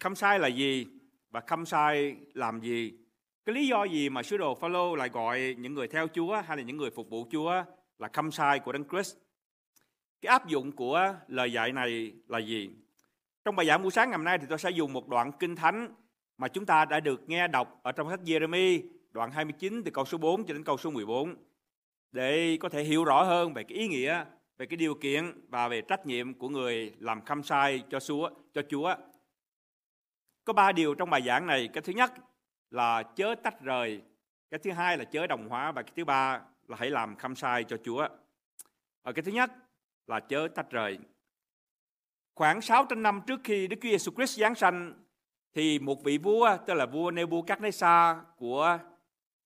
Khâm sai là gì và khâm sai làm gì? Cái lý do gì mà sứ đồ Phaolô lại gọi những người theo Chúa hay là những người phục vụ Chúa là khâm sai của Đấng Christ? Cái áp dụng của lời dạy này là gì? Trong bài giảng buổi sáng ngày hôm nay thì tôi sẽ dùng một đoạn kinh thánh mà chúng ta đã được nghe đọc ở trong sách Jeremy đoạn 29 từ câu số 4 cho đến câu số 14 để có thể hiểu rõ hơn về cái ý nghĩa, về cái điều kiện và về trách nhiệm của người làm khâm sai cho Chúa, cho Chúa. Có ba điều trong bài giảng này. Cái thứ nhất là chớ tách rời, cái thứ hai là chớ đồng hóa và cái thứ ba là hãy làm khâm sai cho Chúa. Ở cái thứ nhất là chớ tách rời. Khoảng 600 năm trước khi Đức Chúa Giêsu Christ giáng sanh thì một vị vua tên là vua Nebuchadnezzar của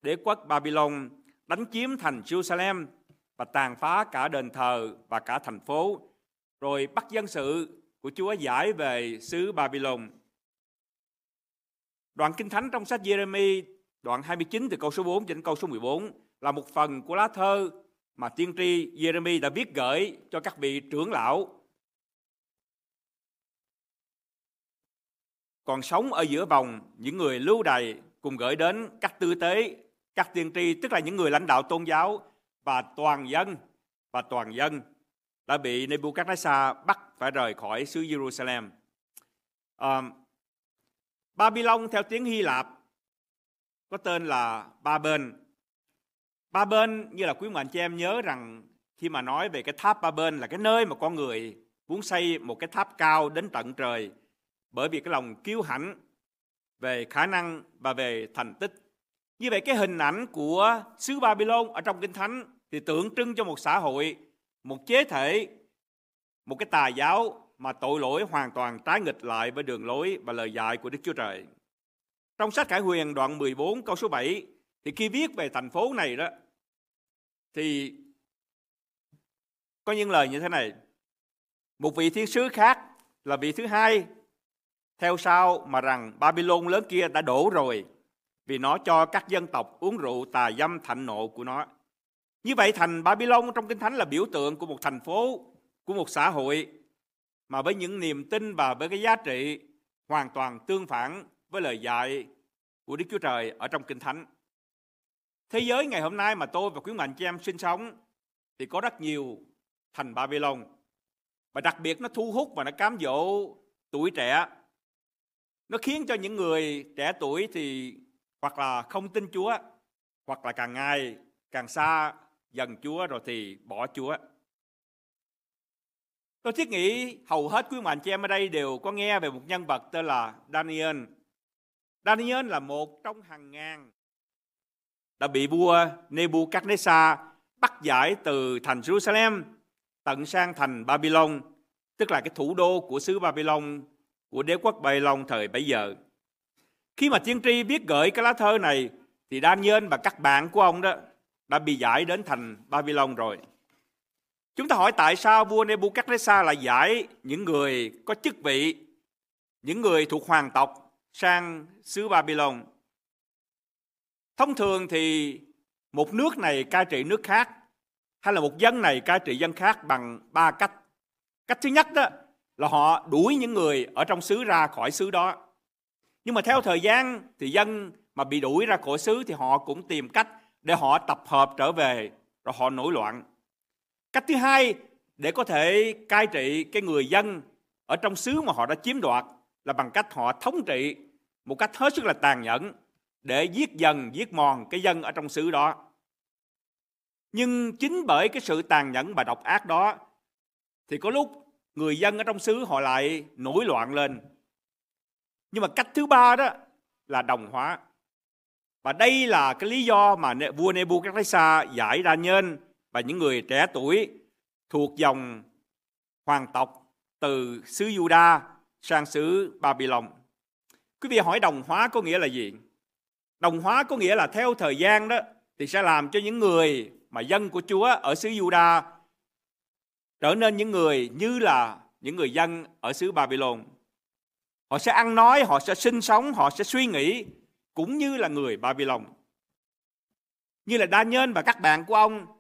đế quốc Babylon đánh chiếm thành Jerusalem và tàn phá cả đền thờ và cả thành phố rồi bắt dân sự của Chúa giải về xứ Babylon. Đoạn Kinh Thánh trong sách Jeremy đoạn 29 từ câu số 4 đến câu số 14 là một phần của lá thơ mà tiên tri Jeremy đã viết gửi cho các vị trưởng lão còn sống ở giữa vòng những người lưu đày cùng gửi đến các tư tế, các tiên tri, tức là những người lãnh đạo tôn giáo và toàn dân và toàn dân đã bị Nebuchadnezzar bắt phải rời khỏi xứ Jerusalem. À, Babylon theo tiếng Hy Lạp có tên là Ba Bên. Ba Bên như là quý mệnh chị em nhớ rằng khi mà nói về cái tháp Ba Bên là cái nơi mà con người muốn xây một cái tháp cao đến tận trời bởi vì cái lòng kiêu hãnh về khả năng và về thành tích. Như vậy cái hình ảnh của xứ Babylon ở trong Kinh Thánh thì tượng trưng cho một xã hội, một chế thể, một cái tà giáo mà tội lỗi hoàn toàn trái nghịch lại với đường lối và lời dạy của Đức Chúa Trời. Trong sách Khải Huyền đoạn 14 câu số 7 thì khi viết về thành phố này đó thì có những lời như thế này. Một vị thiên sứ khác là vị thứ hai theo sau mà rằng Babylon lớn kia đã đổ rồi vì nó cho các dân tộc uống rượu tà dâm thạnh nộ của nó. Như vậy thành Babylon trong Kinh Thánh là biểu tượng của một thành phố, của một xã hội mà với những niềm tin và với cái giá trị hoàn toàn tương phản với lời dạy của Đức Chúa Trời ở trong Kinh Thánh. Thế giới ngày hôm nay mà tôi và quý mạnh chị em sinh sống thì có rất nhiều thành Babylon. Và đặc biệt nó thu hút và nó cám dỗ tuổi trẻ nó khiến cho những người trẻ tuổi thì hoặc là không tin Chúa, hoặc là càng ngày càng xa dần Chúa rồi thì bỏ Chúa. Tôi thiết nghĩ hầu hết quý bạn chị em ở đây đều có nghe về một nhân vật tên là Daniel. Daniel là một trong hàng ngàn đã bị vua Nebuchadnezzar bắt giải từ thành Jerusalem tận sang thành Babylon, tức là cái thủ đô của xứ Babylon của đế quốc Babylon thời bấy giờ. Khi mà tiên tri viết gửi cái lá thơ này thì Daniel và các bạn của ông đó đã bị giải đến thành Babylon rồi. Chúng ta hỏi tại sao vua Nebuchadnezzar lại giải những người có chức vị, những người thuộc hoàng tộc sang xứ Babylon. Thông thường thì một nước này cai trị nước khác hay là một dân này cai trị dân khác bằng ba cách. Cách thứ nhất đó là họ đuổi những người ở trong xứ ra khỏi xứ đó. Nhưng mà theo thời gian thì dân mà bị đuổi ra khỏi xứ thì họ cũng tìm cách để họ tập hợp trở về rồi họ nổi loạn. Cách thứ hai để có thể cai trị cái người dân ở trong xứ mà họ đã chiếm đoạt là bằng cách họ thống trị một cách hết sức là tàn nhẫn để giết dần, giết mòn cái dân ở trong xứ đó. Nhưng chính bởi cái sự tàn nhẫn và độc ác đó thì có lúc người dân ở trong xứ họ lại nổi loạn lên. Nhưng mà cách thứ ba đó là đồng hóa. Và đây là cái lý do mà vua Nebuchadnezzar giải ra nhân và những người trẻ tuổi thuộc dòng hoàng tộc từ xứ Juda sang xứ Babylon. Quý vị hỏi đồng hóa có nghĩa là gì? Đồng hóa có nghĩa là theo thời gian đó thì sẽ làm cho những người mà dân của Chúa ở xứ Juda trở nên những người như là những người dân ở xứ Babylon. Họ sẽ ăn nói, họ sẽ sinh sống, họ sẽ suy nghĩ cũng như là người Babylon. Như là Daniel và các bạn của ông,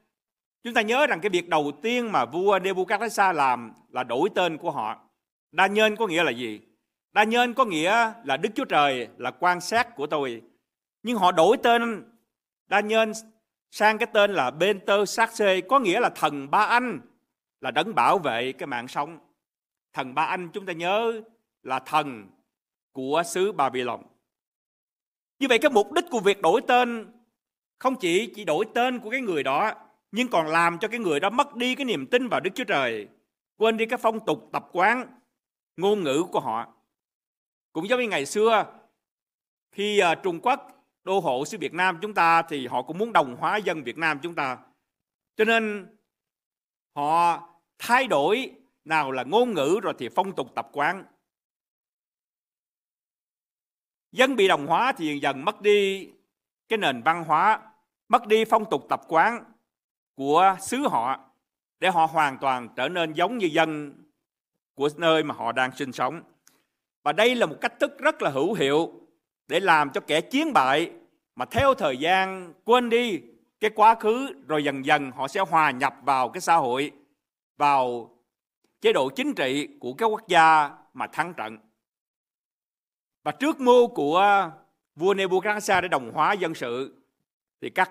chúng ta nhớ rằng cái việc đầu tiên mà vua Nebuchadnezzar làm là đổi tên của họ. Daniel có nghĩa là gì? Đa nhân có nghĩa là Đức Chúa Trời là quan sát của tôi. Nhưng họ đổi tên đa nhân sang cái tên là Benter Saxe có nghĩa là thần ba anh, là đấng bảo vệ cái mạng sống. Thần ba anh chúng ta nhớ là thần của xứ Babylon. Như vậy cái mục đích của việc đổi tên không chỉ chỉ đổi tên của cái người đó nhưng còn làm cho cái người đó mất đi cái niềm tin vào Đức Chúa Trời, quên đi cái phong tục tập quán, ngôn ngữ của họ. Cũng giống như ngày xưa khi ờ, Trung Quốc đô hộ xứ Việt Nam chúng ta thì họ cũng muốn đồng hóa dân Việt Nam chúng ta. Cho nên họ thay đổi nào là ngôn ngữ rồi thì phong tục tập quán. Dân bị đồng hóa thì dần mất đi cái nền văn hóa, mất đi phong tục tập quán của xứ họ để họ hoàn toàn trở nên giống như dân của nơi mà họ đang sinh sống. Và đây là một cách thức rất là hữu hiệu để làm cho kẻ chiến bại mà theo thời gian quên đi cái quá khứ rồi dần dần họ sẽ hòa nhập vào cái xã hội, vào chế độ chính trị của các quốc gia mà thắng trận. Và trước mưu của vua Nebuchadnezzar để đồng hóa dân sự thì các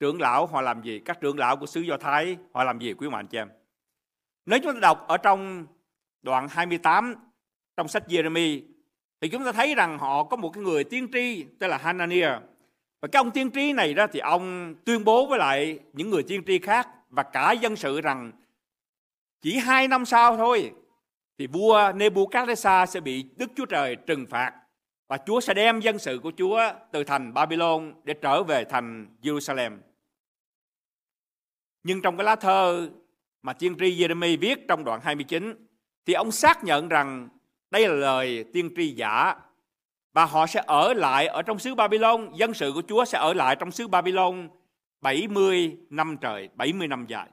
trưởng lão họ làm gì? Các trưởng lão của xứ Do Thái, họ làm gì quý ông anh chị em? Nếu chúng ta đọc ở trong đoạn 28 trong sách Jeremy thì chúng ta thấy rằng họ có một cái người tiên tri, tên là Hananiah và cái ông tiên tri này đó thì ông tuyên bố với lại những người tiên tri khác và cả dân sự rằng chỉ hai năm sau thôi thì vua Nebuchadnezzar sẽ bị Đức Chúa Trời trừng phạt và Chúa sẽ đem dân sự của Chúa từ thành Babylon để trở về thành Jerusalem. Nhưng trong cái lá thơ mà tiên tri Jeremy viết trong đoạn 29 thì ông xác nhận rằng đây là lời tiên tri giả và họ sẽ ở lại ở trong xứ Babylon, dân sự của Chúa sẽ ở lại trong xứ Babylon 70 năm trời, 70 năm dài.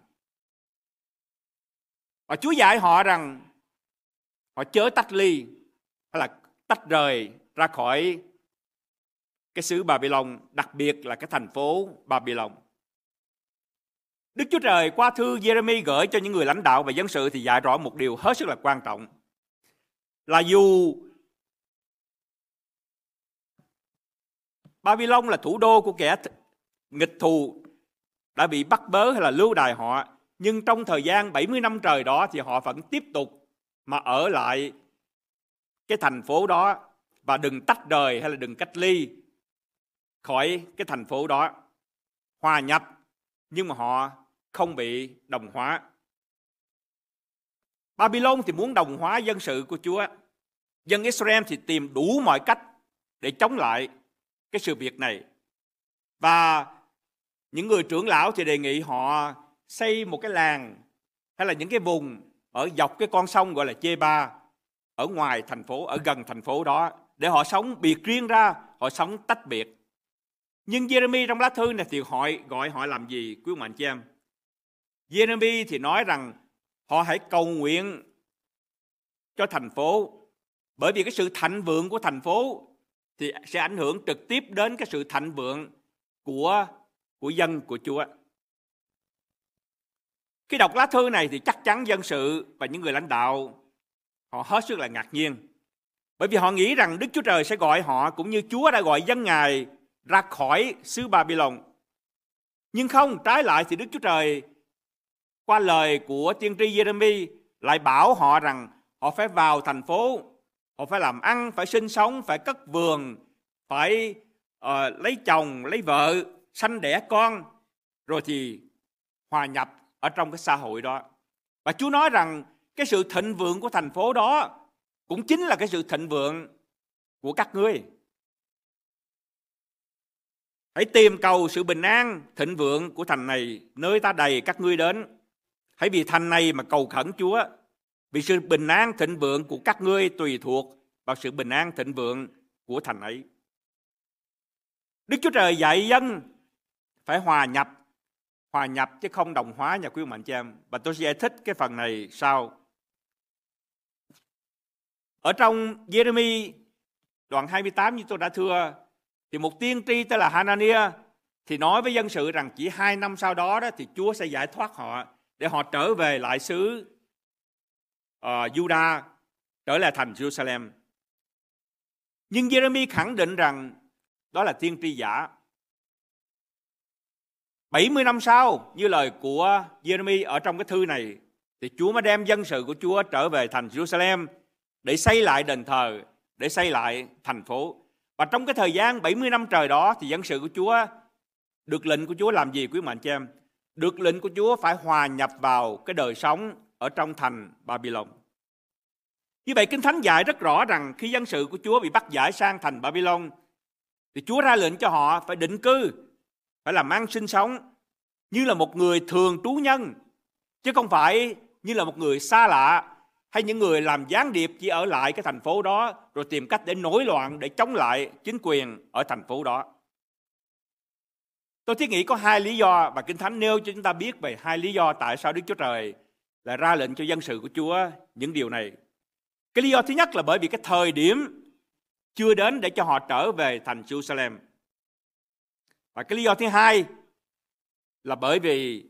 Và Chúa dạy họ rằng họ chớ tách ly hay là tách rời ra khỏi cái xứ Babylon, đặc biệt là cái thành phố Babylon. Đức Chúa Trời qua thư Jeremy gửi cho những người lãnh đạo và dân sự thì dạy rõ một điều hết sức là quan trọng. Là dù Babylon là thủ đô của kẻ nghịch thù đã bị bắt bớ hay là lưu đày họ. Nhưng trong thời gian 70 năm trời đó thì họ vẫn tiếp tục mà ở lại cái thành phố đó và đừng tách rời hay là đừng cách ly khỏi cái thành phố đó. Hòa nhập nhưng mà họ không bị đồng hóa. Babylon thì muốn đồng hóa dân sự của Chúa. Dân Israel thì tìm đủ mọi cách để chống lại cái sự việc này. Và những người trưởng lão thì đề nghị họ xây một cái làng hay là những cái vùng ở dọc cái con sông gọi là Chê Ba ở ngoài thành phố, ở gần thành phố đó để họ sống biệt riêng ra, họ sống tách biệt. Nhưng Jeremy trong lá thư này thì hỏi gọi họ làm gì quý ông anh chị em? Jeremy thì nói rằng họ hãy cầu nguyện cho thành phố bởi vì cái sự thạnh vượng của thành phố thì sẽ ảnh hưởng trực tiếp đến cái sự thạnh vượng của của dân của Chúa. Khi đọc lá thư này thì chắc chắn dân sự và những người lãnh đạo họ hết sức là ngạc nhiên. Bởi vì họ nghĩ rằng Đức Chúa Trời sẽ gọi họ cũng như Chúa đã gọi dân Ngài ra khỏi xứ Babylon. Nhưng không, trái lại thì Đức Chúa Trời qua lời của tiên tri Jeremy lại bảo họ rằng họ phải vào thành phố họ phải làm ăn phải sinh sống phải cất vườn phải uh, lấy chồng lấy vợ sanh đẻ con rồi thì hòa nhập ở trong cái xã hội đó và chúa nói rằng cái sự thịnh vượng của thành phố đó cũng chính là cái sự thịnh vượng của các ngươi hãy tìm cầu sự bình an thịnh vượng của thành này nơi ta đầy các ngươi đến hãy vì thành này mà cầu khẩn chúa vì sự bình an thịnh vượng của các ngươi tùy thuộc vào sự bình an thịnh vượng của thành ấy. Đức Chúa Trời dạy dân phải hòa nhập, hòa nhập chứ không đồng hóa nhà quý ông anh chị em. Và tôi sẽ giải thích cái phần này sau. Ở trong Jeremy đoạn 28 như tôi đã thưa thì một tiên tri tên là Hanania thì nói với dân sự rằng chỉ hai năm sau đó đó thì Chúa sẽ giải thoát họ để họ trở về lại xứ ờ, uh, Judah trở lại thành Jerusalem Nhưng Jeremy khẳng định rằng đó là tiên tri giả. 70 năm sau, như lời của Jeremy ở trong cái thư này, thì Chúa mới đem dân sự của Chúa trở về thành Jerusalem để xây lại đền thờ, để xây lại thành phố. Và trong cái thời gian 70 năm trời đó thì dân sự của Chúa được lệnh của Chúa làm gì quý mạnh chị em? Được lệnh của Chúa phải hòa nhập vào cái đời sống ở trong thành Babylon. Như vậy Kinh Thánh dạy rất rõ rằng khi dân sự của Chúa bị bắt giải sang thành Babylon thì Chúa ra lệnh cho họ phải định cư, phải làm ăn sinh sống như là một người thường trú nhân chứ không phải như là một người xa lạ hay những người làm gián điệp chỉ ở lại cái thành phố đó, rồi tìm cách để nổi loạn, để chống lại chính quyền ở thành phố đó. Tôi thiết nghĩ có hai lý do, và Kinh Thánh nêu cho chúng ta biết về hai lý do tại sao Đức Chúa Trời lại ra lệnh cho dân sự của Chúa những điều này. Cái lý do thứ nhất là bởi vì cái thời điểm chưa đến để cho họ trở về thành Jerusalem. Và cái lý do thứ hai là bởi vì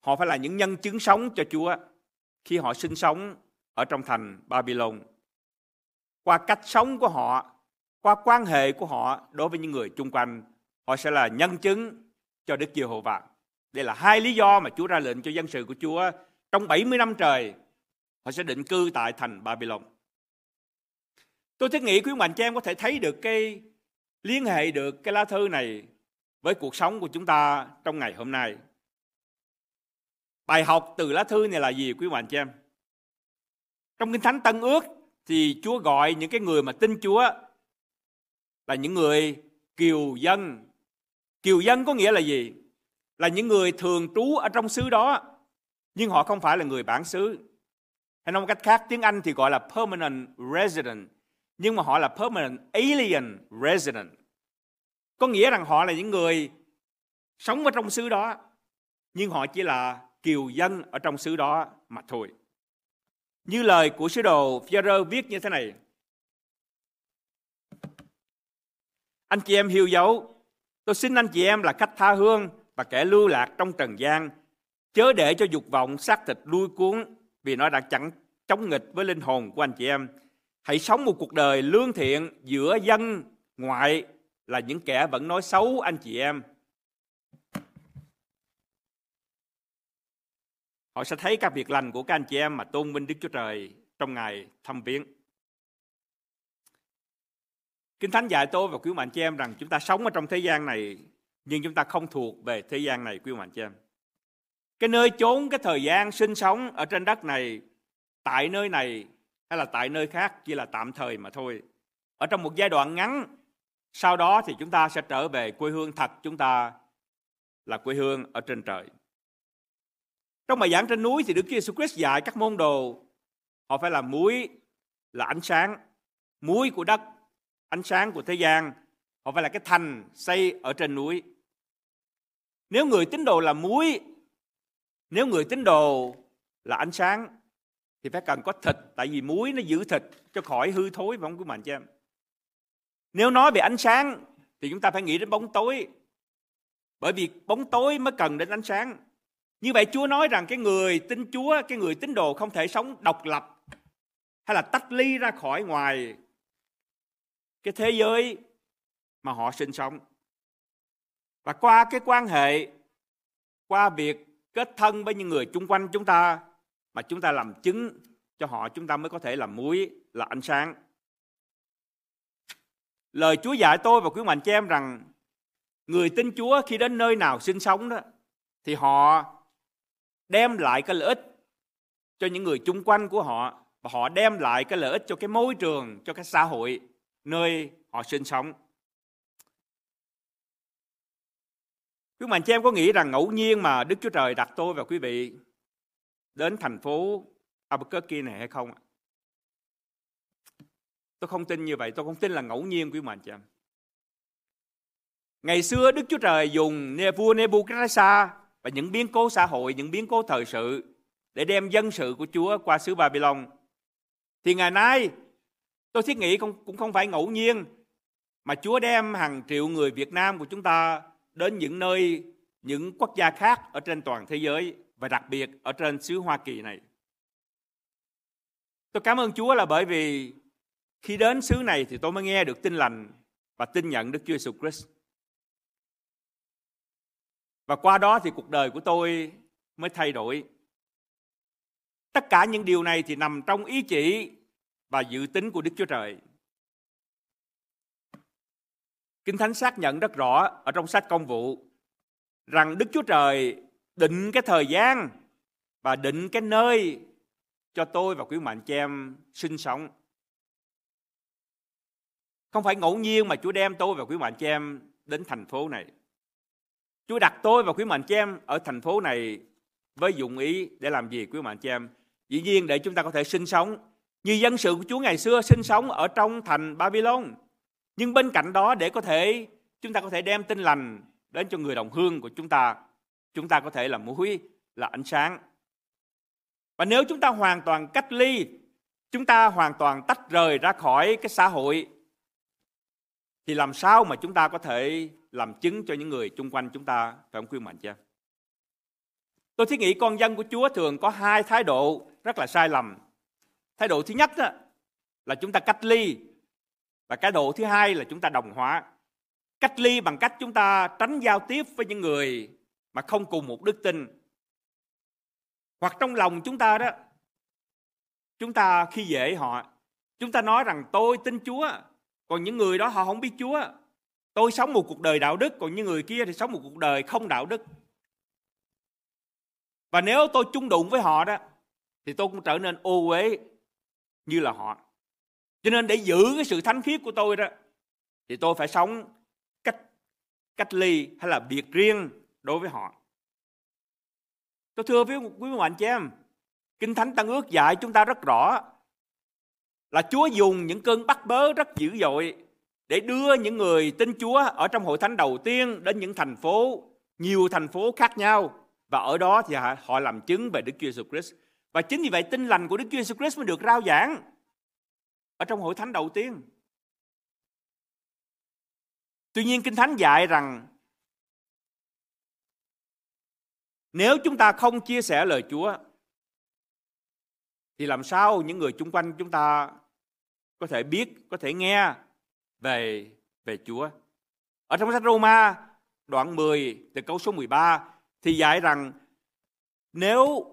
họ phải là những nhân chứng sống cho Chúa khi họ sinh sống ở trong thành Babylon. Qua cách sống của họ, qua quan hệ của họ đối với những người chung quanh, họ sẽ là nhân chứng cho Đức Giê-hô-va. Đây là hai lý do mà Chúa ra lệnh cho dân sự của Chúa trong 70 năm trời họ sẽ định cư tại thành Babylon. Tôi thiết nghĩ quý mạnh chị em có thể thấy được cái liên hệ được cái lá thư này với cuộc sống của chúng ta trong ngày hôm nay. Bài học từ lá thư này là gì, quý bạn chị em? Trong Kinh Thánh Tân Ước thì Chúa gọi những cái người mà tin Chúa là những người kiều dân. Kiều dân có nghĩa là gì? Là những người thường trú ở trong xứ đó, nhưng họ không phải là người bản xứ. Hay nói một cách khác, tiếng Anh thì gọi là permanent resident, nhưng mà họ là permanent alien resident. Có nghĩa rằng họ là những người sống ở trong xứ đó, nhưng họ chỉ là kiều dân ở trong xứ đó mà thôi. Như lời của sứ đồ Phaolô viết như thế này. Anh chị em hiểu dấu, tôi xin anh chị em là khách tha hương và kẻ lưu lạc trong trần gian, chớ để cho dục vọng xác thịt lui cuốn vì nó đã chẳng chống nghịch với linh hồn của anh chị em. Hãy sống một cuộc đời lương thiện giữa dân ngoại là những kẻ vẫn nói xấu anh chị em Họ sẽ thấy các việc lành của các anh chị em mà tôn vinh Đức Chúa Trời trong ngày thăm viếng. Kinh Thánh dạy tôi và quý mạnh chị em rằng chúng ta sống ở trong thế gian này nhưng chúng ta không thuộc về thế gian này quý mạnh chị em. Cái nơi chốn, cái thời gian sinh sống ở trên đất này tại nơi này hay là tại nơi khác chỉ là tạm thời mà thôi. Ở trong một giai đoạn ngắn sau đó thì chúng ta sẽ trở về quê hương thật chúng ta là quê hương ở trên trời. Trong bài giảng trên núi thì Đức Chúa Jesus Christ dạy các môn đồ. Họ phải làm muối là ánh sáng, muối của đất, ánh sáng của thế gian. Họ phải là cái thành xây ở trên núi. Nếu người tín đồ là muối, nếu người tín đồ là ánh sáng thì phải cần có thịt tại vì muối nó giữ thịt cho khỏi hư thối và không của mạnh cho em. Nếu nói về ánh sáng thì chúng ta phải nghĩ đến bóng tối. Bởi vì bóng tối mới cần đến ánh sáng như vậy Chúa nói rằng cái người tin Chúa, cái người tín đồ không thể sống độc lập hay là tách ly ra khỏi ngoài cái thế giới mà họ sinh sống. Và qua cái quan hệ, qua việc kết thân với những người chung quanh chúng ta mà chúng ta làm chứng cho họ chúng ta mới có thể làm muối là ánh sáng. Lời Chúa dạy tôi và quý mạnh cho em rằng người tin Chúa khi đến nơi nào sinh sống đó thì họ đem lại cái lợi ích cho những người chung quanh của họ và họ đem lại cái lợi ích cho cái môi trường, cho cái xã hội nơi họ sinh sống. Quý mạnh chị em có nghĩ rằng ngẫu nhiên mà Đức Chúa Trời đặt tôi và quý vị đến thành phố Albuquerque này hay không? Tôi không tin như vậy, tôi không tin là ngẫu nhiên quý mạnh chị em. Ngày xưa Đức Chúa Trời dùng vua Nebuchadnezzar và những biến cố xã hội, những biến cố thời sự để đem dân sự của Chúa qua xứ Babylon. Thì ngày nay tôi thiết nghĩ không, cũng không phải ngẫu nhiên mà Chúa đem hàng triệu người Việt Nam của chúng ta đến những nơi, những quốc gia khác ở trên toàn thế giới và đặc biệt ở trên xứ Hoa Kỳ này. Tôi cảm ơn Chúa là bởi vì Khi đến xứ này thì tôi mới nghe được tin lành và tin nhận Đức Chúa Jesus Christ. Và qua đó thì cuộc đời của tôi mới thay đổi. Tất cả những điều này thì nằm trong ý chỉ và dự tính của Đức Chúa Trời. Kinh Thánh xác nhận rất rõ ở trong sách công vụ rằng Đức Chúa Trời định cái thời gian và định cái nơi cho tôi và quý mạnh chị em sinh sống. Không phải ngẫu nhiên mà Chúa đem tôi và quý mạnh chị em đến thành phố này. Chúa đặt tôi và quý mạnh chị em ở thành phố này với dụng ý để làm gì quý mạnh chị em? Dĩ nhiên để chúng ta có thể sinh sống như dân sự của Chúa ngày xưa sinh sống ở trong thành Babylon. Nhưng bên cạnh đó để có thể chúng ta có thể đem tin lành đến cho người đồng hương của chúng ta. Chúng ta có thể là mũi, là ánh sáng. Và nếu chúng ta hoàn toàn cách ly, chúng ta hoàn toàn tách rời ra khỏi cái xã hội thì làm sao mà chúng ta có thể làm chứng cho những người chung quanh chúng ta phải không khuyên mạnh chưa? Tôi thiết nghĩ con dân của Chúa thường có hai thái độ rất là sai lầm. Thái độ thứ nhất đó, là chúng ta cách ly và cái độ thứ hai là chúng ta đồng hóa. Cách ly bằng cách chúng ta tránh giao tiếp với những người mà không cùng một đức tin. Hoặc trong lòng chúng ta đó, chúng ta khi dễ họ, chúng ta nói rằng tôi tin Chúa, còn những người đó họ không biết Chúa. Tôi sống một cuộc đời đạo đức, còn những người kia thì sống một cuộc đời không đạo đức. Và nếu tôi chung đụng với họ đó, thì tôi cũng trở nên ô uế như là họ. Cho nên để giữ cái sự thánh khiết của tôi đó, thì tôi phải sống cách cách ly hay là biệt riêng đối với họ. Tôi thưa với quý vị anh chị em, Kinh Thánh Tăng ước dạy chúng ta rất rõ là Chúa dùng những cơn bắt bớ rất dữ dội để đưa những người tin Chúa ở trong hội thánh đầu tiên đến những thành phố, nhiều thành phố khác nhau và ở đó thì họ làm chứng về Đức Chúa Jesus Christ. Và chính vì vậy tin lành của Đức Chúa Jesus Christ mới được rao giảng ở trong hội thánh đầu tiên. Tuy nhiên Kinh Thánh dạy rằng nếu chúng ta không chia sẻ lời Chúa thì làm sao những người chung quanh chúng ta có thể biết, có thể nghe về về Chúa. Ở trong sách Roma đoạn 10 từ câu số 13 thì dạy rằng nếu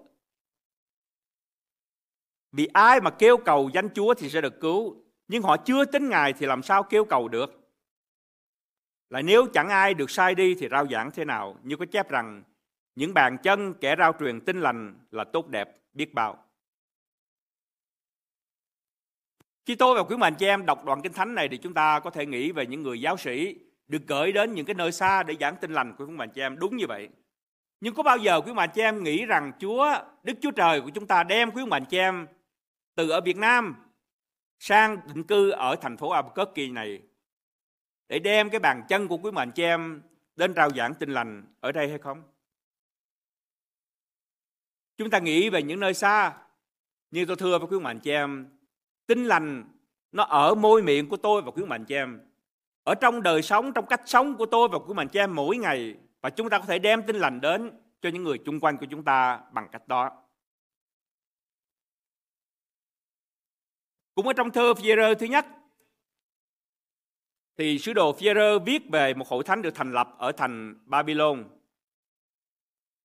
vì ai mà kêu cầu danh Chúa thì sẽ được cứu, nhưng họ chưa tin Ngài thì làm sao kêu cầu được? là nếu chẳng ai được sai đi thì rao giảng thế nào? Như có chép rằng những bàn chân kẻ rao truyền tin lành là tốt đẹp biết bao. Khi tôi và quý mạnh chị em đọc đoạn kinh thánh này thì chúng ta có thể nghĩ về những người giáo sĩ được gửi đến những cái nơi xa để giảng tin lành của quý mạnh chị em đúng như vậy. Nhưng có bao giờ quý mạnh chị em nghĩ rằng Chúa, Đức Chúa Trời của chúng ta đem quý mạnh chị em từ ở Việt Nam sang định cư ở thành phố Albuquerque này để đem cái bàn chân của quý mạnh chị em đến rao giảng tin lành ở đây hay không? Chúng ta nghĩ về những nơi xa, như tôi thưa với quý mạnh chị em, tin lành nó ở môi miệng của tôi và quý mạnh cho em. Ở trong đời sống, trong cách sống của tôi và quý mạnh cho em mỗi ngày và chúng ta có thể đem tin lành đến cho những người chung quanh của chúng ta bằng cách đó. Cũng ở trong thơ phi thứ nhất thì sứ đồ phi viết về một hội thánh được thành lập ở thành Babylon.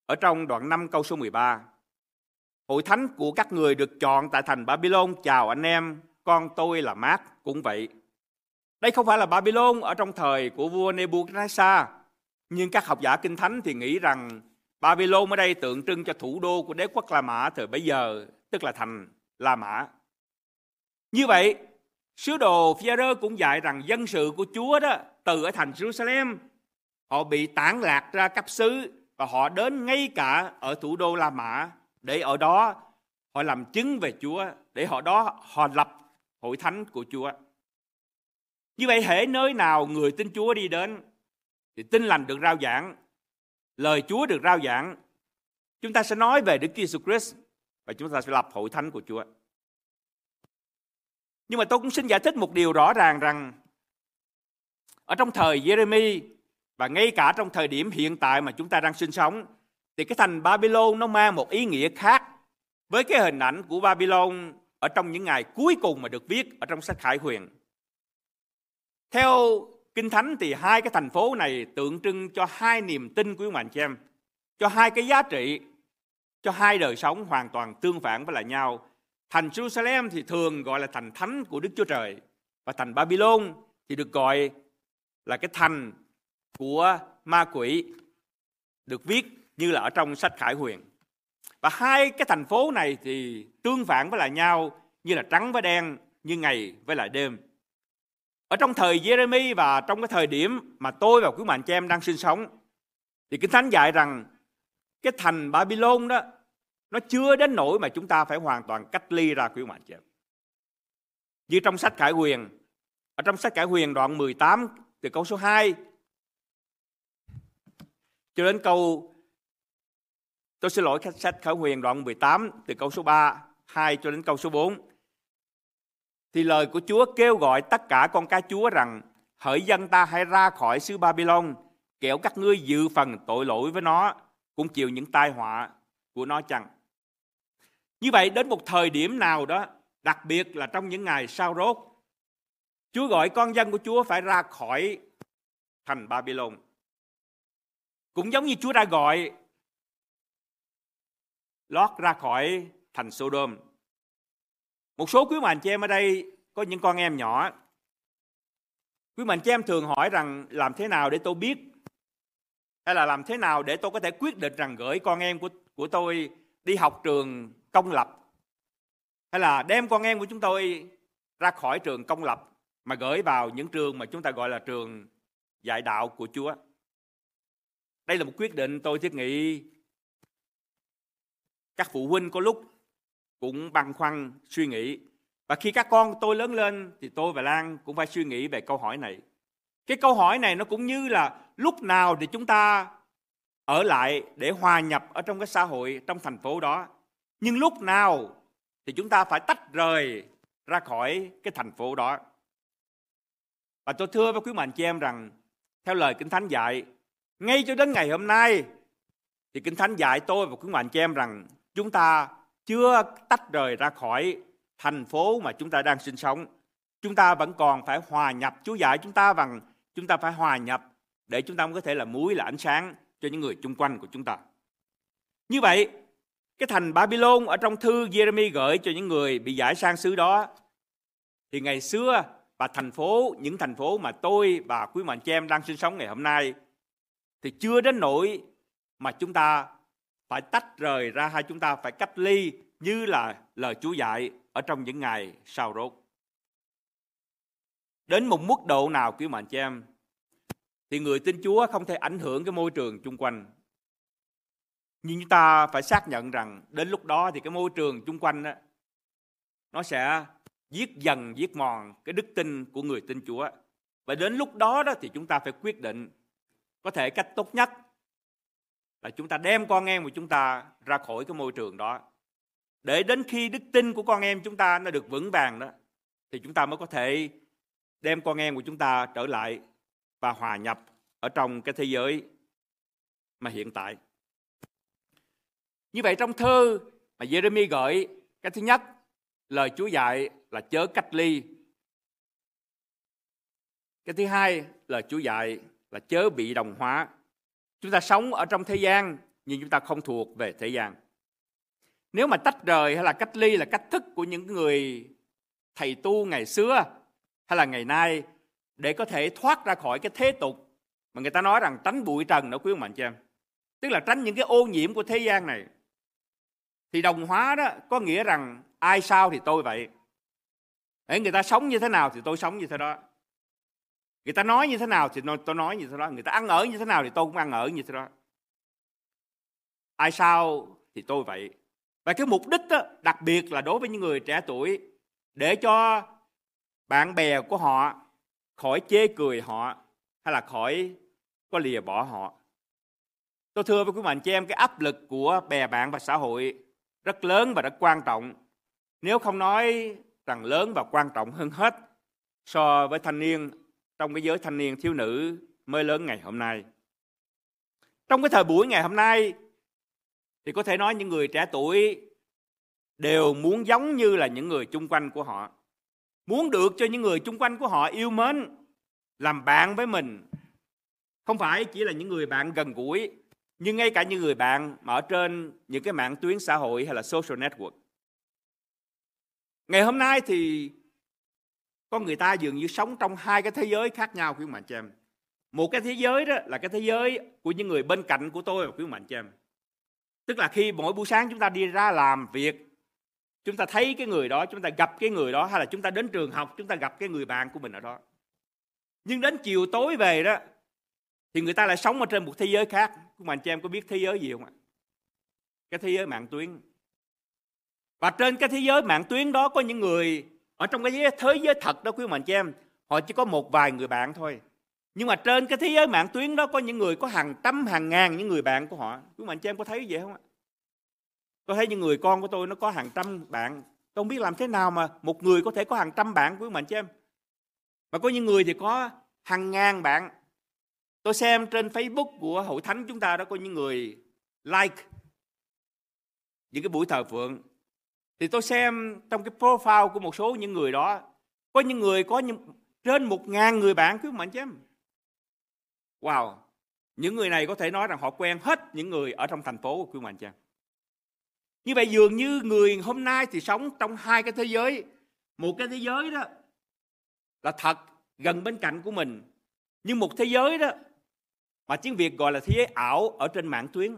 Ở trong đoạn 5 câu số 13. Hội thánh của các người được chọn tại thành Babylon chào anh em, con tôi là Mát cũng vậy. Đây không phải là Babylon ở trong thời của vua Nebuchadnezzar, nhưng các học giả kinh thánh thì nghĩ rằng Babylon ở đây tượng trưng cho thủ đô của đế quốc La Mã thời bấy giờ, tức là thành La Mã. Như vậy, sứ đồ phi cũng dạy rằng dân sự của Chúa đó từ ở thành Jerusalem họ bị tản lạc ra cấp xứ và họ đến ngay cả ở thủ đô La Mã để ở đó họ làm chứng về Chúa, để họ đó họ lập hội thánh của Chúa. Như vậy hễ nơi nào người tin Chúa đi đến thì tin lành được rao giảng, lời Chúa được rao giảng, chúng ta sẽ nói về Đức Giêsu Christ và chúng ta sẽ lập hội thánh của Chúa. Nhưng mà tôi cũng xin giải thích một điều rõ ràng rằng ở trong thời Jeremy và ngay cả trong thời điểm hiện tại mà chúng ta đang sinh sống thì cái thành Babylon nó mang một ý nghĩa khác với cái hình ảnh của Babylon ở trong những ngày cuối cùng mà được viết ở trong sách Khải Huyền. Theo Kinh Thánh thì hai cái thành phố này tượng trưng cho hai niềm tin của quý bạn chị em, cho hai cái giá trị, cho hai đời sống hoàn toàn tương phản với lại nhau. Thành Jerusalem thì thường gọi là thành thánh của Đức Chúa Trời và thành Babylon thì được gọi là cái thành của ma quỷ được viết như là ở trong sách Khải Huyền. Và hai cái thành phố này thì tương phản với lại nhau như là trắng với đen, như ngày với lại đêm. Ở trong thời Jeremy và trong cái thời điểm mà tôi và quý mạnh chị em đang sinh sống thì Kinh Thánh dạy rằng cái thành Babylon đó nó chưa đến nỗi mà chúng ta phải hoàn toàn cách ly ra quý mạnh chị em. Như trong sách Khải Huyền, ở trong sách Khải Huyền đoạn 18 từ câu số 2 cho đến câu tôi xin lỗi khách sách Khải Huyền đoạn 18 từ câu số 3 2 cho đến câu số 4 thì lời của Chúa kêu gọi tất cả con cái Chúa rằng, hỡi dân ta hãy ra khỏi xứ Babylon kẻo các ngươi dự phần tội lỗi với nó, cũng chịu những tai họa của nó chăng? Như vậy đến một thời điểm nào đó, đặc biệt là trong những ngày sau rốt, Chúa gọi con dân của Chúa phải ra khỏi thành Babylon cũng giống như Chúa đã gọi Lót ra khỏi thành Sodom một số quý mạnh chị em ở đây, có những con em nhỏ. Quý mạnh chị em thường hỏi rằng, làm thế nào để tôi biết hay là làm thế nào để tôi có thể quyết định rằng gửi con em của của tôi đi học trường công lập hay là đem con em của chúng tôi ra khỏi trường công lập mà gửi vào những trường mà chúng ta gọi là trường dạy đạo của Chúa. Đây là một quyết định tôi thiết nghĩ các phụ huynh có lúc cũng băn khoăn suy nghĩ và khi các con tôi lớn lên thì tôi và Lan cũng phải suy nghĩ về câu hỏi này. Cái câu hỏi này nó cũng như là lúc nào thì chúng ta ở lại để hòa nhập ở trong cái xã hội trong thành phố đó. Nhưng lúc nào thì chúng ta phải tách rời ra khỏi cái thành phố đó. Và tôi thưa với quý mạnh chị em rằng theo lời Kinh Thánh dạy, ngay cho đến ngày hôm nay thì Kinh Thánh dạy tôi và quý mạnh chị em rằng chúng ta chưa tách rời ra khỏi thành phố mà chúng ta đang sinh sống. Chúng ta vẫn còn phải hòa nhập. Chúa dạy chúng ta bằng chúng ta phải hòa nhập để chúng ta có thể là muối là ánh sáng cho những người chung quanh của chúng ta. Như vậy, cái thành Babylon ở trong thư Jeremy gửi cho những người bị giải sang xứ đó thì ngày xưa và thành phố những thành phố mà tôi và quý mạnh chị em đang sinh sống ngày hôm nay thì chưa đến nỗi mà chúng ta phải tách rời ra hay chúng ta phải cách ly như là lời Chúa dạy ở trong những ngày sau rốt. Đến một mức độ nào quý mạnh chị em thì người tin Chúa không thể ảnh hưởng cái môi trường chung quanh. Nhưng chúng ta phải xác nhận rằng đến lúc đó thì cái môi trường chung quanh đó, nó sẽ giết dần giết mòn cái đức tin của người tin Chúa. Và đến lúc đó đó thì chúng ta phải quyết định có thể cách tốt nhất là chúng ta đem con em của chúng ta ra khỏi cái môi trường đó để đến khi đức tin của con em chúng ta nó được vững vàng đó thì chúng ta mới có thể đem con em của chúng ta trở lại và hòa nhập ở trong cái thế giới mà hiện tại. Như vậy trong thơ mà Jeremy gửi, cái thứ nhất, lời Chúa dạy là chớ cách ly. Cái thứ hai, lời Chúa dạy là chớ bị đồng hóa. Chúng ta sống ở trong thế gian, nhưng chúng ta không thuộc về thế gian. Nếu mà tách rời hay là cách ly là cách thức của những người thầy tu ngày xưa hay là ngày nay để có thể thoát ra khỏi cái thế tục mà người ta nói rằng tránh bụi trần đó quý ông mạnh cho em. Tức là tránh những cái ô nhiễm của thế gian này. Thì đồng hóa đó có nghĩa rằng ai sao thì tôi vậy. Để người ta sống như thế nào thì tôi sống như thế đó. Người ta nói như thế nào thì tôi nói như thế đó. Người ta ăn ở như thế nào thì tôi cũng ăn ở như thế đó. Ai sao thì tôi vậy. Và cái mục đích đó, đặc biệt là đối với những người trẻ tuổi để cho bạn bè của họ khỏi chê cười họ hay là khỏi có lìa bỏ họ. Tôi thưa với quý bạn chị em cái áp lực của bè bạn và xã hội rất lớn và rất quan trọng. Nếu không nói rằng lớn và quan trọng hơn hết so với thanh niên trong cái giới thanh niên thiếu nữ mới lớn ngày hôm nay. Trong cái thời buổi ngày hôm nay, thì có thể nói những người trẻ tuổi đều muốn giống như là những người chung quanh của họ, muốn được cho những người chung quanh của họ yêu mến, làm bạn với mình không phải chỉ là những người bạn gần gũi, nhưng ngay cả những người bạn mà ở trên những cái mạng tuyến xã hội hay là social network ngày hôm nay thì con người ta dường như sống trong hai cái thế giới khác nhau, quý mạnh chị em. Một cái thế giới đó là cái thế giới của những người bên cạnh của tôi và quý mạnh chị em. Tức là khi mỗi buổi sáng chúng ta đi ra làm việc, chúng ta thấy cái người đó, chúng ta gặp cái người đó, hay là chúng ta đến trường học, chúng ta gặp cái người bạn của mình ở đó. Nhưng đến chiều tối về đó, thì người ta lại sống ở trên một thế giới khác. Quý mạnh chị em có biết thế giới gì không ạ? Cái thế giới mạng tuyến. Và trên cái thế giới mạng tuyến đó có những người ở trong cái thế giới thật đó quý bạn chị em, họ chỉ có một vài người bạn thôi. Nhưng mà trên cái thế giới mạng tuyến đó có những người có hàng trăm, hàng ngàn những người bạn của họ. Quý bạn chị em có thấy vậy không ạ? Tôi thấy những người con của tôi nó có hàng trăm bạn. Tôi không biết làm thế nào mà một người có thể có hàng trăm bạn, quý bạn chị em. Và có những người thì có hàng ngàn bạn. Tôi xem trên facebook của hội thánh chúng ta đó có những người like những cái buổi thờ phượng thì tôi xem trong cái profile của một số những người đó có những người có những, trên một ngàn người bạn quý mạnh chứ em wow những người này có thể nói rằng họ quen hết những người ở trong thành phố của quý mạnh chứ như vậy dường như người hôm nay thì sống trong hai cái thế giới. Một cái thế giới đó là thật gần bên cạnh của mình nhưng một thế giới đó mà tiếng Việt gọi là thế giới ảo ở trên mạng tuyến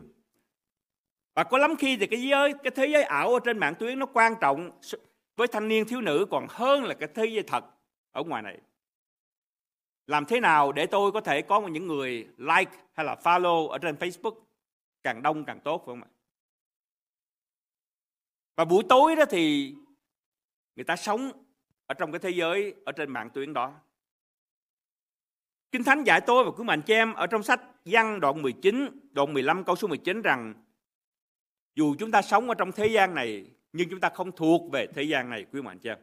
và có lắm khi thì cái giới cái thế giới ảo ở trên mạng tuyến nó quan trọng với thanh niên thiếu nữ còn hơn là cái thế giới thật ở ngoài này. Làm thế nào để tôi có thể có những người like hay là follow ở trên Facebook? Càng đông càng tốt phải không ạ? Và buổi tối đó thì người ta sống ở trong cái thế giới ở trên mạng tuyến đó. Kinh Thánh dạy tôi và quý mạnh cho em ở trong sách Giăng đoạn 19, đoạn 15 câu số 19 rằng dù chúng ta sống ở trong thế gian này nhưng chúng ta không thuộc về thế gian này quý mạnh chị em.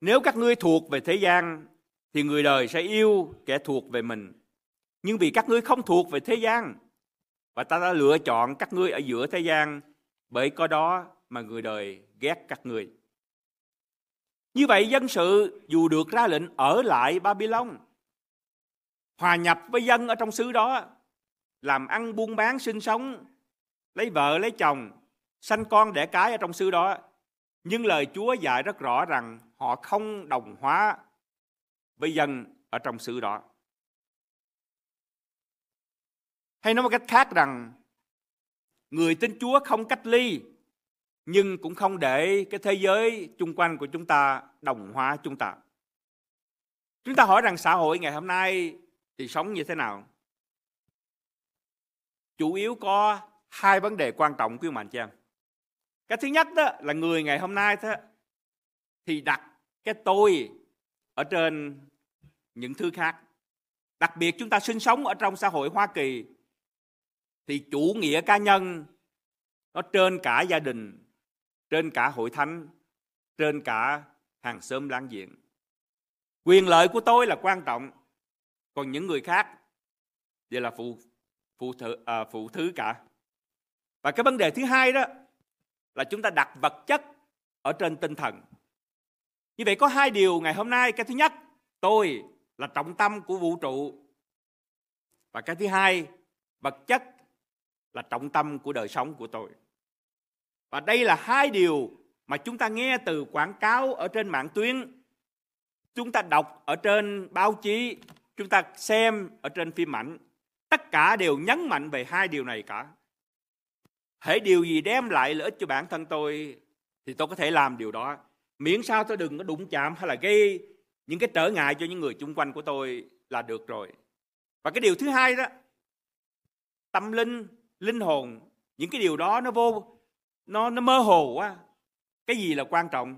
Nếu các ngươi thuộc về thế gian thì người đời sẽ yêu kẻ thuộc về mình. Nhưng vì các ngươi không thuộc về thế gian và ta đã lựa chọn các ngươi ở giữa thế gian bởi có đó mà người đời ghét các ngươi. Như vậy dân sự dù được ra lệnh ở lại Babylon, hòa nhập với dân ở trong xứ đó, làm ăn buôn bán sinh sống, lấy vợ lấy chồng, sanh con đẻ cái ở trong xứ đó. Nhưng lời Chúa dạy rất rõ rằng họ không đồng hóa với dân ở trong xứ đó. Hay nói một cách khác rằng người tin Chúa không cách ly nhưng cũng không để cái thế giới chung quanh của chúng ta đồng hóa chúng ta. Chúng ta hỏi rằng xã hội ngày hôm nay thì sống như thế nào? Chủ yếu có hai vấn đề quan trọng quý mạnh chị em. Cái thứ nhất đó là người ngày hôm nay thế thì đặt cái tôi ở trên những thứ khác. Đặc biệt chúng ta sinh sống ở trong xã hội Hoa Kỳ thì chủ nghĩa cá nhân nó trên cả gia đình trên cả hội thánh, trên cả hàng xóm láng giềng. Quyền lợi của tôi là quan trọng, còn những người khác thì là phụ phụ thứ, à, phụ thứ cả. Và cái vấn đề thứ hai đó là chúng ta đặt vật chất ở trên tinh thần. Như vậy có hai điều ngày hôm nay. Cái thứ nhất, tôi là trọng tâm của vũ trụ. Và cái thứ hai, vật chất là trọng tâm của đời sống của tôi. Và đây là hai điều mà chúng ta nghe từ quảng cáo ở trên mạng tuyến, chúng ta đọc ở trên báo chí, chúng ta xem ở trên phim ảnh. Tất cả đều nhấn mạnh về hai điều này cả. Hễ điều gì đem lại lợi ích cho bản thân tôi thì tôi có thể làm điều đó. Miễn sao tôi đừng có đụng chạm hay là gây những cái trở ngại cho những người chung quanh của tôi là được rồi. Và cái điều thứ hai đó, tâm linh, linh hồn, những cái điều đó nó vô nó nó mơ hồ quá cái gì là quan trọng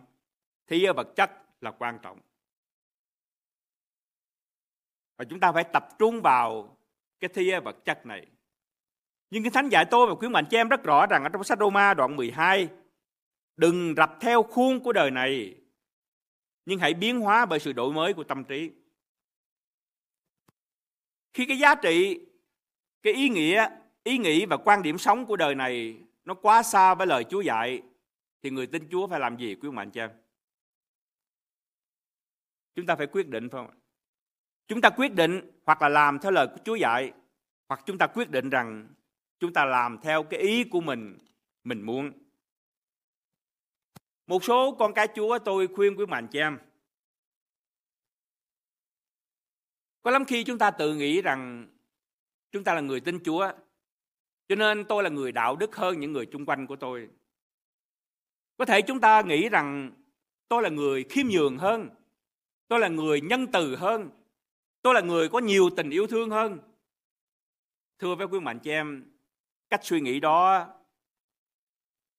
thì vật chất là quan trọng và chúng ta phải tập trung vào cái thế giới vật chất này nhưng cái thánh dạy tôi và khuyến mạnh cho em rất rõ rằng ở trong sách Roma đoạn 12 đừng rập theo khuôn của đời này, nhưng hãy biến hóa bởi sự đổi mới của tâm trí khi cái giá trị, cái ý nghĩa, ý nghĩ và quan điểm sống của đời này nó quá xa với lời Chúa dạy, thì người tin Chúa phải làm gì quý ông anh em? Chúng ta phải quyết định, phải không? Chúng ta quyết định hoặc là làm theo lời của Chúa dạy hoặc chúng ta quyết định rằng chúng ta làm theo cái ý của mình mình muốn. Một số con cái Chúa tôi khuyên quý mạnh chị em. Có lắm khi chúng ta tự nghĩ rằng chúng ta là người tin Chúa cho nên tôi là người đạo đức hơn những người chung quanh của tôi. Có thể chúng ta nghĩ rằng tôi là người khiêm nhường hơn, tôi là người nhân từ hơn, tôi là người có nhiều tình yêu thương hơn. Thưa với quý mạnh chị em, cách suy nghĩ đó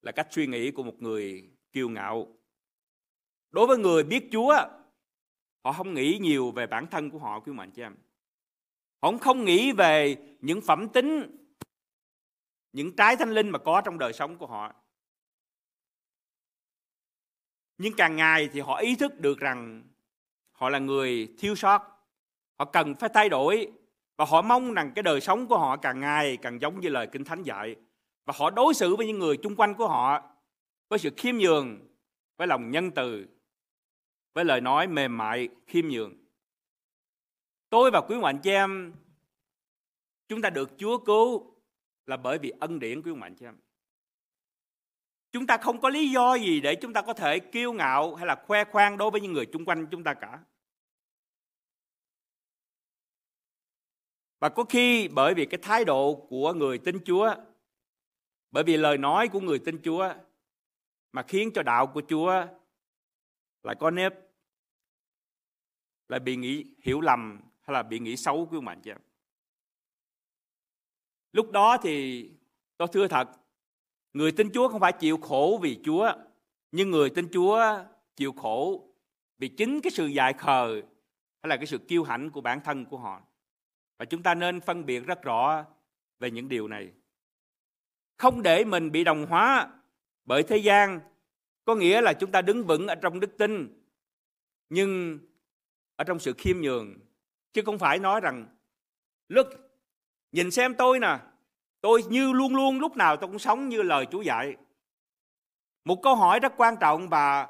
là cách suy nghĩ của một người kiêu ngạo. Đối với người biết Chúa, họ không nghĩ nhiều về bản thân của họ quý mạnh chị em. Họ không nghĩ về những phẩm tính, những trái thanh linh mà có trong đời sống của họ. Nhưng càng ngày thì họ ý thức được rằng họ là người thiếu sót. Họ cần phải thay đổi và họ mong rằng cái đời sống của họ càng ngày càng giống như lời Kinh Thánh dạy. Và họ đối xử với những người chung quanh của họ với sự khiêm nhường, với lòng nhân từ, với lời nói mềm mại, khiêm nhường. Tôi và quý ông anh chị em, chúng ta được Chúa cứu là bởi vì ân điển quý ông anh chị em. Chúng ta không có lý do gì để chúng ta có thể kiêu ngạo hay là khoe khoang đối với những người chung quanh chúng ta cả. Và có khi bởi vì cái thái độ của người tin Chúa, bởi vì lời nói của người tin Chúa mà khiến cho đạo của Chúa lại có nếp, lại bị nghĩ hiểu lầm hay là bị nghĩ xấu của mạnh chị em. Lúc đó thì tôi thưa thật, người tin Chúa không phải chịu khổ vì Chúa, nhưng người tin Chúa chịu khổ vì chính cái sự dại khờ hay là cái sự kiêu hãnh của bản thân của họ. Và chúng ta nên phân biệt rất rõ về những điều này. Không để mình bị đồng hóa bởi thế gian, có nghĩa là chúng ta đứng vững ở trong đức tin, nhưng ở trong sự khiêm nhường chứ không phải nói rằng lúc nhìn xem tôi nè, tôi như luôn luôn lúc nào tôi cũng sống như lời Chúa dạy một câu hỏi rất quan trọng và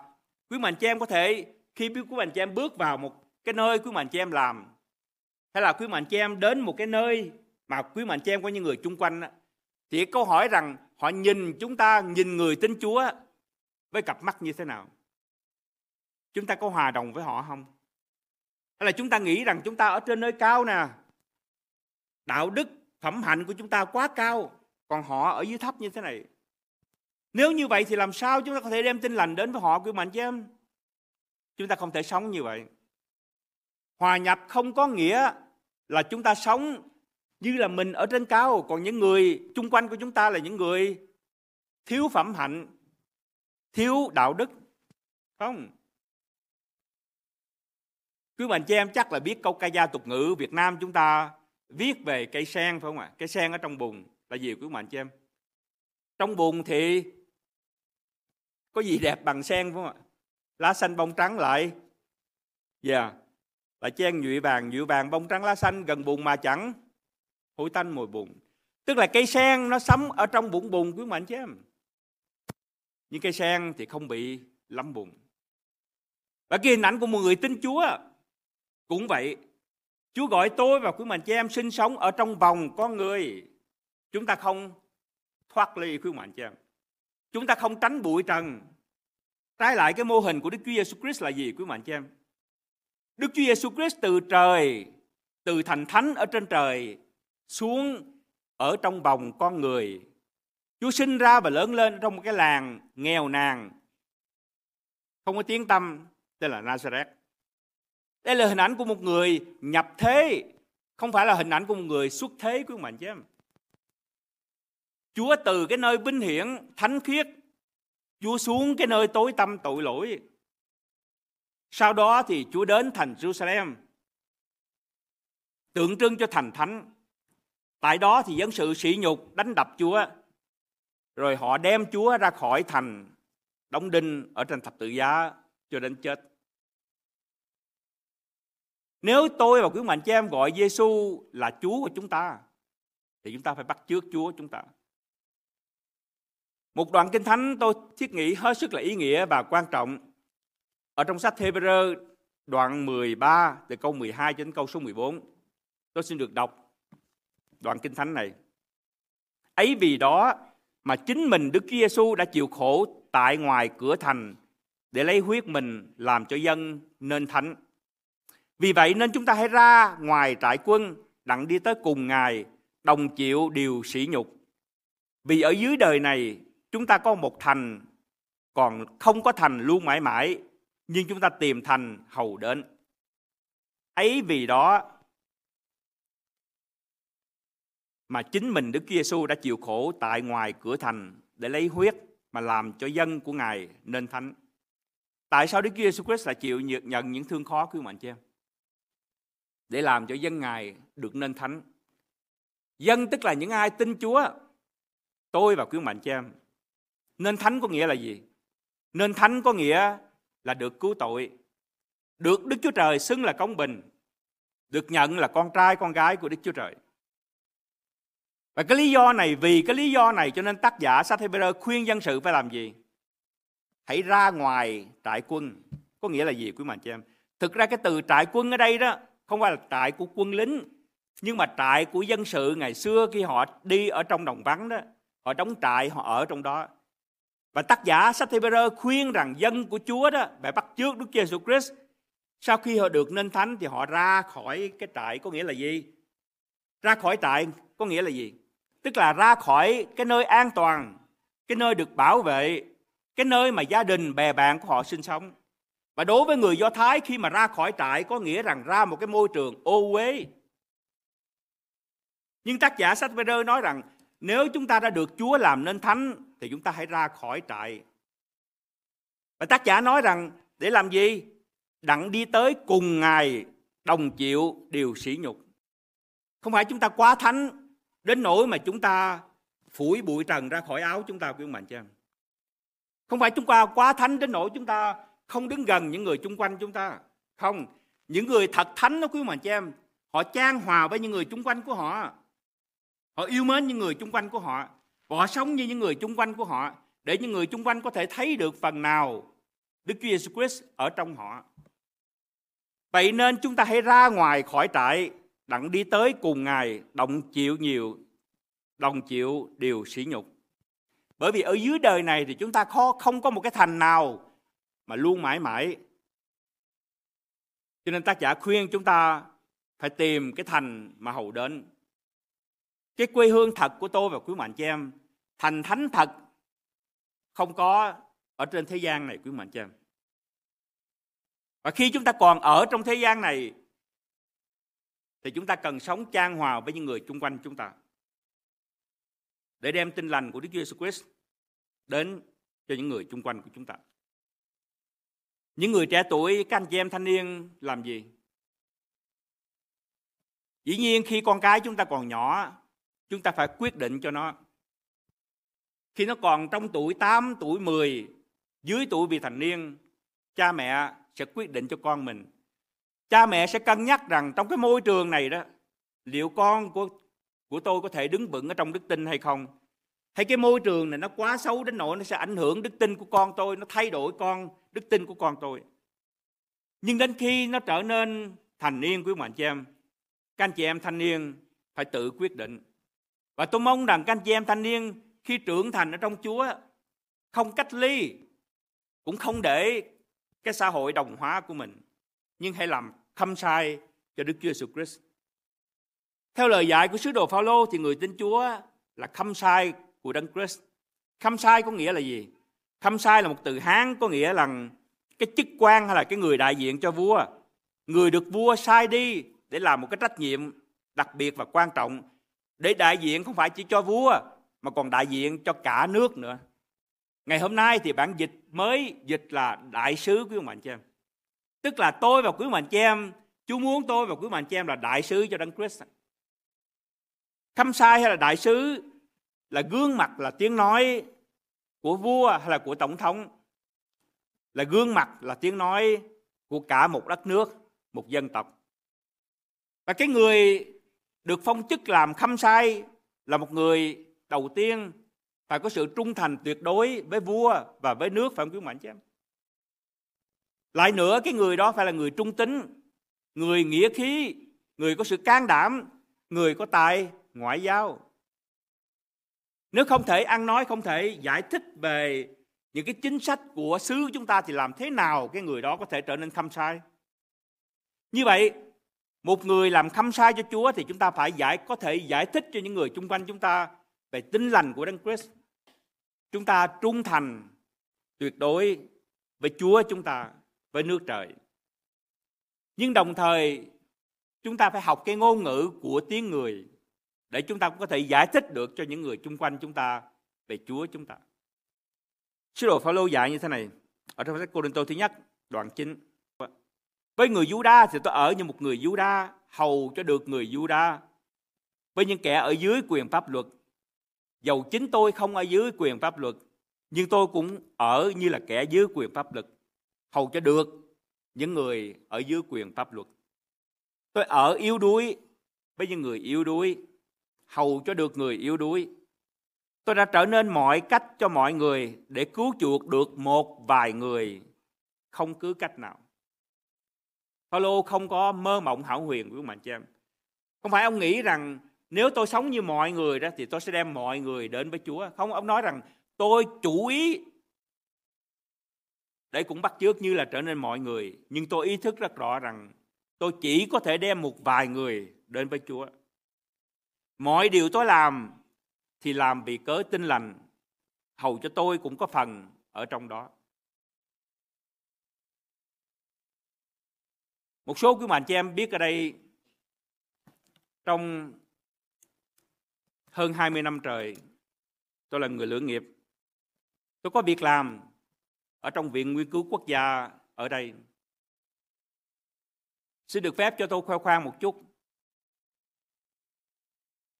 quý mạnh chị em có thể, khi quý mạnh chị em bước vào một cái nơi quý mạnh chị em làm hay là quý mạnh chị em đến một cái nơi mà quý mạnh chị em có những người chung quanh thì câu hỏi rằng họ nhìn chúng ta, nhìn người tin Chúa với cặp mắt như thế nào? Chúng ta có hòa đồng với họ không? Hay là chúng ta nghĩ rằng chúng ta ở trên nơi cao nè, đạo đức, phẩm hạnh của chúng ta quá cao, còn họ ở dưới thấp như thế này? Nếu như vậy thì làm sao chúng ta có thể đem tin lành đến với họ, quý mạnh chị em? Chúng ta không thể sống như vậy hòa nhập không có nghĩa là chúng ta sống như là mình ở trên cao, còn những người chung quanh của chúng ta là những người thiếu phẩm hạnh, thiếu đạo đức, không? Quý bạn chị em chắc là biết câu ca dao tục ngữ Việt Nam chúng ta viết về cây sen phải không ạ? Cây sen ở trong bùn là gì quý bạn chị em? Trong bùn thì có gì đẹp bằng sen phải không ạ? Lá xanh bông trắng lại. Dạ. yeah là chen nhụy vàng nhụy vàng, bông trắng lá xanh, gần bùn mà chẳng hủi tanh mùi bùn. Tức là cây sen nó sống ở trong bụng bùn, quý mạnh chứ em. Nhưng cây sen thì không bị lắm bùn. Và cái hình ảnh của một người tin Chúa cũng vậy. Chúa gọi tôi và quý mạnh chị em sinh sống ở trong vòng con người. Chúng ta không thoát ly, quý mạnh chị em. Chúng ta không tránh bụi trần. Trái lại cái mô hình của Đức Chúa Giêsu Christ là gì, quý mạnh chị em? Đức Chúa Giêsu Christ từ trời từ thành thánh ở trên trời xuống ở trong vòng con người Chúa sinh ra và lớn lên trong một cái làng nghèo nàn, không có tiếng tâm, tên là Nazareth. Đây là hình ảnh của một người nhập thế, không phải là hình ảnh của một người xuất thế quý mạnh chứ em. Chúa từ cái nơi vinh hiển, thánh khiết, Chúa xuống cái nơi tối tâm tội lỗi. Sau đó thì Chúa đến thành Jerusalem, tượng trưng cho thành thánh. Tại đó thì dân sự sỉ nhục đánh đập Chúa rồi họ đem Chúa ra khỏi thành đóng đinh ở trên thập tự giá cho đến chết. Nếu tôi và quý mạnh chị em gọi Giêsu là Chúa của chúng ta thì chúng ta phải bắt chước Chúa chúng ta. Một đoạn kinh thánh tôi thiết nghĩ hết sức là ý nghĩa và quan trọng. Ở trong sách Hebrew đoạn 13 từ câu 12 đến câu số 14. Tôi xin được đọc đoạn kinh thánh này. Ấy vì đó mà chính mình Đức Chúa Giêsu đã chịu khổ tại ngoài cửa thành để lấy huyết mình làm cho dân nên thánh. Vì vậy nên chúng ta hãy ra ngoài trại quân, đặng đi tới cùng Ngài, đồng chịu điều sỉ nhục. Vì ở dưới đời này, chúng ta có một thành, còn không có thành luôn mãi mãi nhưng chúng ta tìm thành hầu đến. Ấy vì đó mà chính mình Đức Giêsu đã chịu khổ tại ngoài cửa thành để lấy huyết mà làm cho dân của Ngài nên thánh. Tại sao Đức Giêsu Christ lại chịu nhận những thương khó của mạnh chị em? Để làm cho dân Ngài được nên thánh. Dân tức là những ai tin Chúa. Tôi và quý mạnh chị em. Nên thánh có nghĩa là gì? Nên thánh có nghĩa là được cứu tội. Được Đức Chúa Trời xưng là công bình. Được nhận là con trai con gái của Đức Chúa Trời. Và cái lý do này, vì cái lý do này cho nên tác giả sách Hebrew khuyên dân sự phải làm gì? Hãy ra ngoài trại quân. Có nghĩa là gì quý mạnh chị em? Thực ra cái từ trại quân ở đây đó không phải là trại của quân lính nhưng mà trại của dân sự ngày xưa khi họ đi ở trong đồng vắng đó họ đóng trại họ ở trong đó và tác giả sách Hebrew khuyên rằng dân của Chúa đó phải bắt trước Đức Giêsu Christ, sau khi họ được nên thánh thì họ ra khỏi cái trại có nghĩa là gì? Ra khỏi trại có nghĩa là gì? Tức là ra khỏi cái nơi an toàn, cái nơi được bảo vệ, cái nơi mà gia đình, bè bạn của họ sinh sống. Và đối với người do thái khi mà ra khỏi trại có nghĩa rằng ra một cái môi trường ô uế. Nhưng tác giả sách Peter nói rằng nếu chúng ta đã được Chúa làm nên thánh thì chúng ta hãy ra khỏi trại. Và tác giả nói rằng để làm gì? Đặng đi tới cùng Ngài đồng chịu điều sỉ nhục. Không phải chúng ta quá thánh đến nỗi mà chúng ta phủi bụi trần ra khỏi áo chúng ta quý ông bạn chị em. Không phải chúng ta quá thánh đến nỗi chúng ta không đứng gần những người chung quanh chúng ta. Không, những người thật thánh đó quý ông bạn chị em, họ trang hòa với những người chung quanh của họ. Họ yêu mến những người chung quanh của họ và họ sống như những người chung quanh của họ để những người chung quanh có thể thấy được phần nào Đức Chúa Giêsu Christ ở trong họ. Vậy nên chúng ta hãy ra ngoài khỏi trại, đặng đi tới cùng Ngài, đồng chịu nhiều, đồng chịu điều sỉ nhục. Bởi vì ở dưới đời này thì chúng ta khó không có một cái thành nào mà luôn mãi mãi. Cho nên tác giả khuyên chúng ta phải tìm cái thành mà hầu đến cái quê hương thật của tôi và quý mạnh chị em thành thánh thật không có ở trên thế gian này quý mạnh chị em và khi chúng ta còn ở trong thế gian này thì chúng ta cần sống trang hòa với những người chung quanh chúng ta để đem tin lành của Đức Chúa Jesus Christ đến cho những người chung quanh của chúng ta. Những người trẻ tuổi, các anh chị em thanh niên làm gì? Dĩ nhiên khi con cái chúng ta còn nhỏ chúng ta phải quyết định cho nó khi nó còn trong tuổi 8, tuổi 10, dưới tuổi vị thành niên, cha mẹ sẽ quyết định cho con mình. Cha mẹ sẽ cân nhắc rằng trong cái môi trường này đó, liệu con của của tôi có thể đứng vững ở trong đức tin hay không? Hay cái môi trường này nó quá xấu đến nỗi nó sẽ ảnh hưởng đức tin của con tôi, nó thay đổi con đức tin của con tôi. Nhưng đến khi nó trở nên thành niên quý bạn chị em, các anh chị em thanh niên phải tự quyết định và tôi mong rằng các anh chị em thanh niên khi trưởng thành ở trong Chúa không cách ly, cũng không để cái xã hội đồng hóa của mình, nhưng hãy làm khâm sai cho Đức Chúa Jesus Christ. Theo lời dạy của sứ đồ Phaolô thì người tin Chúa là khâm sai của Đấng Christ. Khâm sai có nghĩa là gì? Khâm sai là một từ Hán có nghĩa là cái chức quan hay là cái người đại diện cho vua. Người được vua sai đi để làm một cái trách nhiệm đặc biệt và quan trọng để đại diện không phải chỉ cho vua mà còn đại diện cho cả nước nữa. Ngày hôm nay thì bản dịch mới dịch là đại sứ quý ông bạn chị em. Tức là tôi và quý ông bạn chị em, Chúa muốn tôi và quý ông bạn chị em là đại sứ cho Đấng Christ. Khâm sai hay là đại sứ là gương mặt là tiếng nói của vua hay là của tổng thống là gương mặt là tiếng nói của cả một đất nước, một dân tộc. Và cái người được phong chức làm khâm sai là một người đầu tiên phải có sự trung thành tuyệt đối với vua và với nước phải không quý mạnh chứ em? Lại nữa cái người đó phải là người trung tính, người nghĩa khí người có sự can đảm người có tài ngoại giao. Nếu không thể ăn nói không thể giải thích về những cái chính sách của xứ chúng ta thì làm thế nào cái người đó có thể trở nên khâm sai? Như vậy một người làm khâm sai cho Chúa thì chúng ta phải giải có thể giải thích cho những người chung quanh chúng ta về tính lành của Đấng Christ. Chúng ta trung thành tuyệt đối với Chúa chúng ta, với nước trời. Nhưng đồng thời chúng ta phải học cái ngôn ngữ của tiếng người để chúng ta cũng có thể giải thích được cho những người chung quanh chúng ta về Chúa chúng ta. Sứ đồ Phaolô dạy như thế này ở trong sách Cô Đinh Tô thứ nhất đoạn 9. Với người Juda thì tôi ở như một người Juda, hầu cho được người Juda. Với những kẻ ở dưới quyền pháp luật, dầu chính tôi không ở dưới quyền pháp luật, nhưng tôi cũng ở như là kẻ dưới quyền pháp luật, hầu cho được những người ở dưới quyền pháp luật. Tôi ở yếu đuối với những người yếu đuối, hầu cho được người yếu đuối. Tôi đã trở nên mọi cách cho mọi người để cứu chuộc được một vài người không cứ cách nào. Phaolô không có mơ mộng hảo huyền của bạn chị em. Không phải ông nghĩ rằng nếu tôi sống như mọi người đó thì tôi sẽ đem mọi người đến với Chúa. Không, ông nói rằng tôi chủ ý để cũng bắt chước như là trở nên mọi người. Nhưng tôi ý thức rất rõ rằng tôi chỉ có thể đem một vài người đến với Chúa. Mọi điều tôi làm thì làm vì cớ tinh lành, hầu cho tôi cũng có phần ở trong đó. Một số quý mạnh chị em biết ở đây, trong hơn 20 năm trời, tôi là người lưỡng nghiệp. Tôi có việc làm ở trong Viện Nghiên cứu Quốc gia ở đây. Xin được phép cho tôi khoe khoang một chút.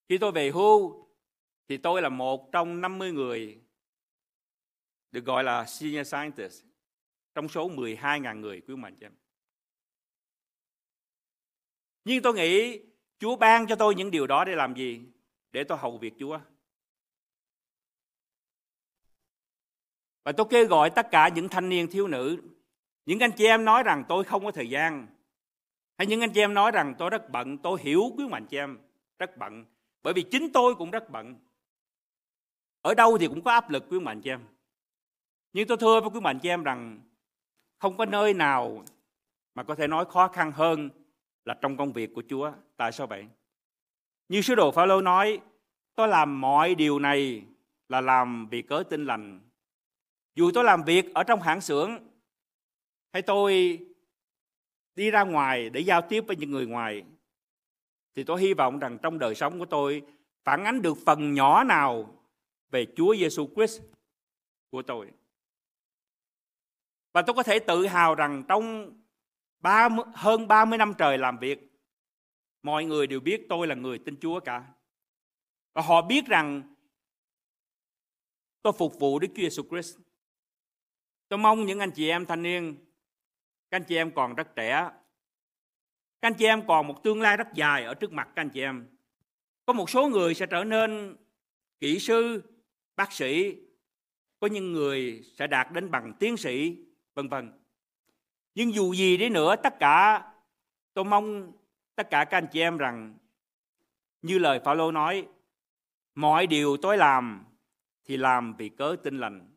Khi tôi về hưu, thì tôi là một trong 50 người được gọi là senior scientist, trong số 12.000 người quý mạnh chị em. Nhưng tôi nghĩ Chúa ban cho tôi những điều đó để làm gì? Để tôi hầu việc Chúa. Và tôi kêu gọi tất cả những thanh niên thiếu nữ, những anh chị em nói rằng tôi không có thời gian, hay những anh chị em nói rằng tôi rất bận, tôi hiểu quý mạnh chị em, rất bận. Bởi vì chính tôi cũng rất bận. Ở đâu thì cũng có áp lực quý mạnh chị em. Nhưng tôi thưa với quý mạnh chị em rằng không có nơi nào mà có thể nói khó khăn hơn là trong công việc của Chúa. Tại sao vậy? Như sứ đồ Phaolô nói, tôi làm mọi điều này là làm vì cớ tin lành. Dù tôi làm việc ở trong hãng xưởng hay tôi đi ra ngoài để giao tiếp với những người ngoài thì tôi hy vọng rằng trong đời sống của tôi phản ánh được phần nhỏ nào về Chúa Giêsu Christ của tôi. Và tôi có thể tự hào rằng trong 30, hơn 30 năm trời làm việc, mọi người đều biết tôi là người tin Chúa cả. Và họ biết rằng tôi phục vụ Đức Chúa Giêsu Christ. Tôi mong những anh chị em thanh niên, các anh chị em còn rất trẻ, các anh chị em còn một tương lai rất dài ở trước mặt các anh chị em. Có một số người sẽ trở nên kỹ sư, bác sĩ, có những người sẽ đạt đến bằng tiến sĩ, vân vân. Nhưng dù gì đi nữa, tất cả tôi mong tất cả các anh chị em rằng như lời Phaolô nói, mọi điều tôi làm thì làm vì cớ tin lành,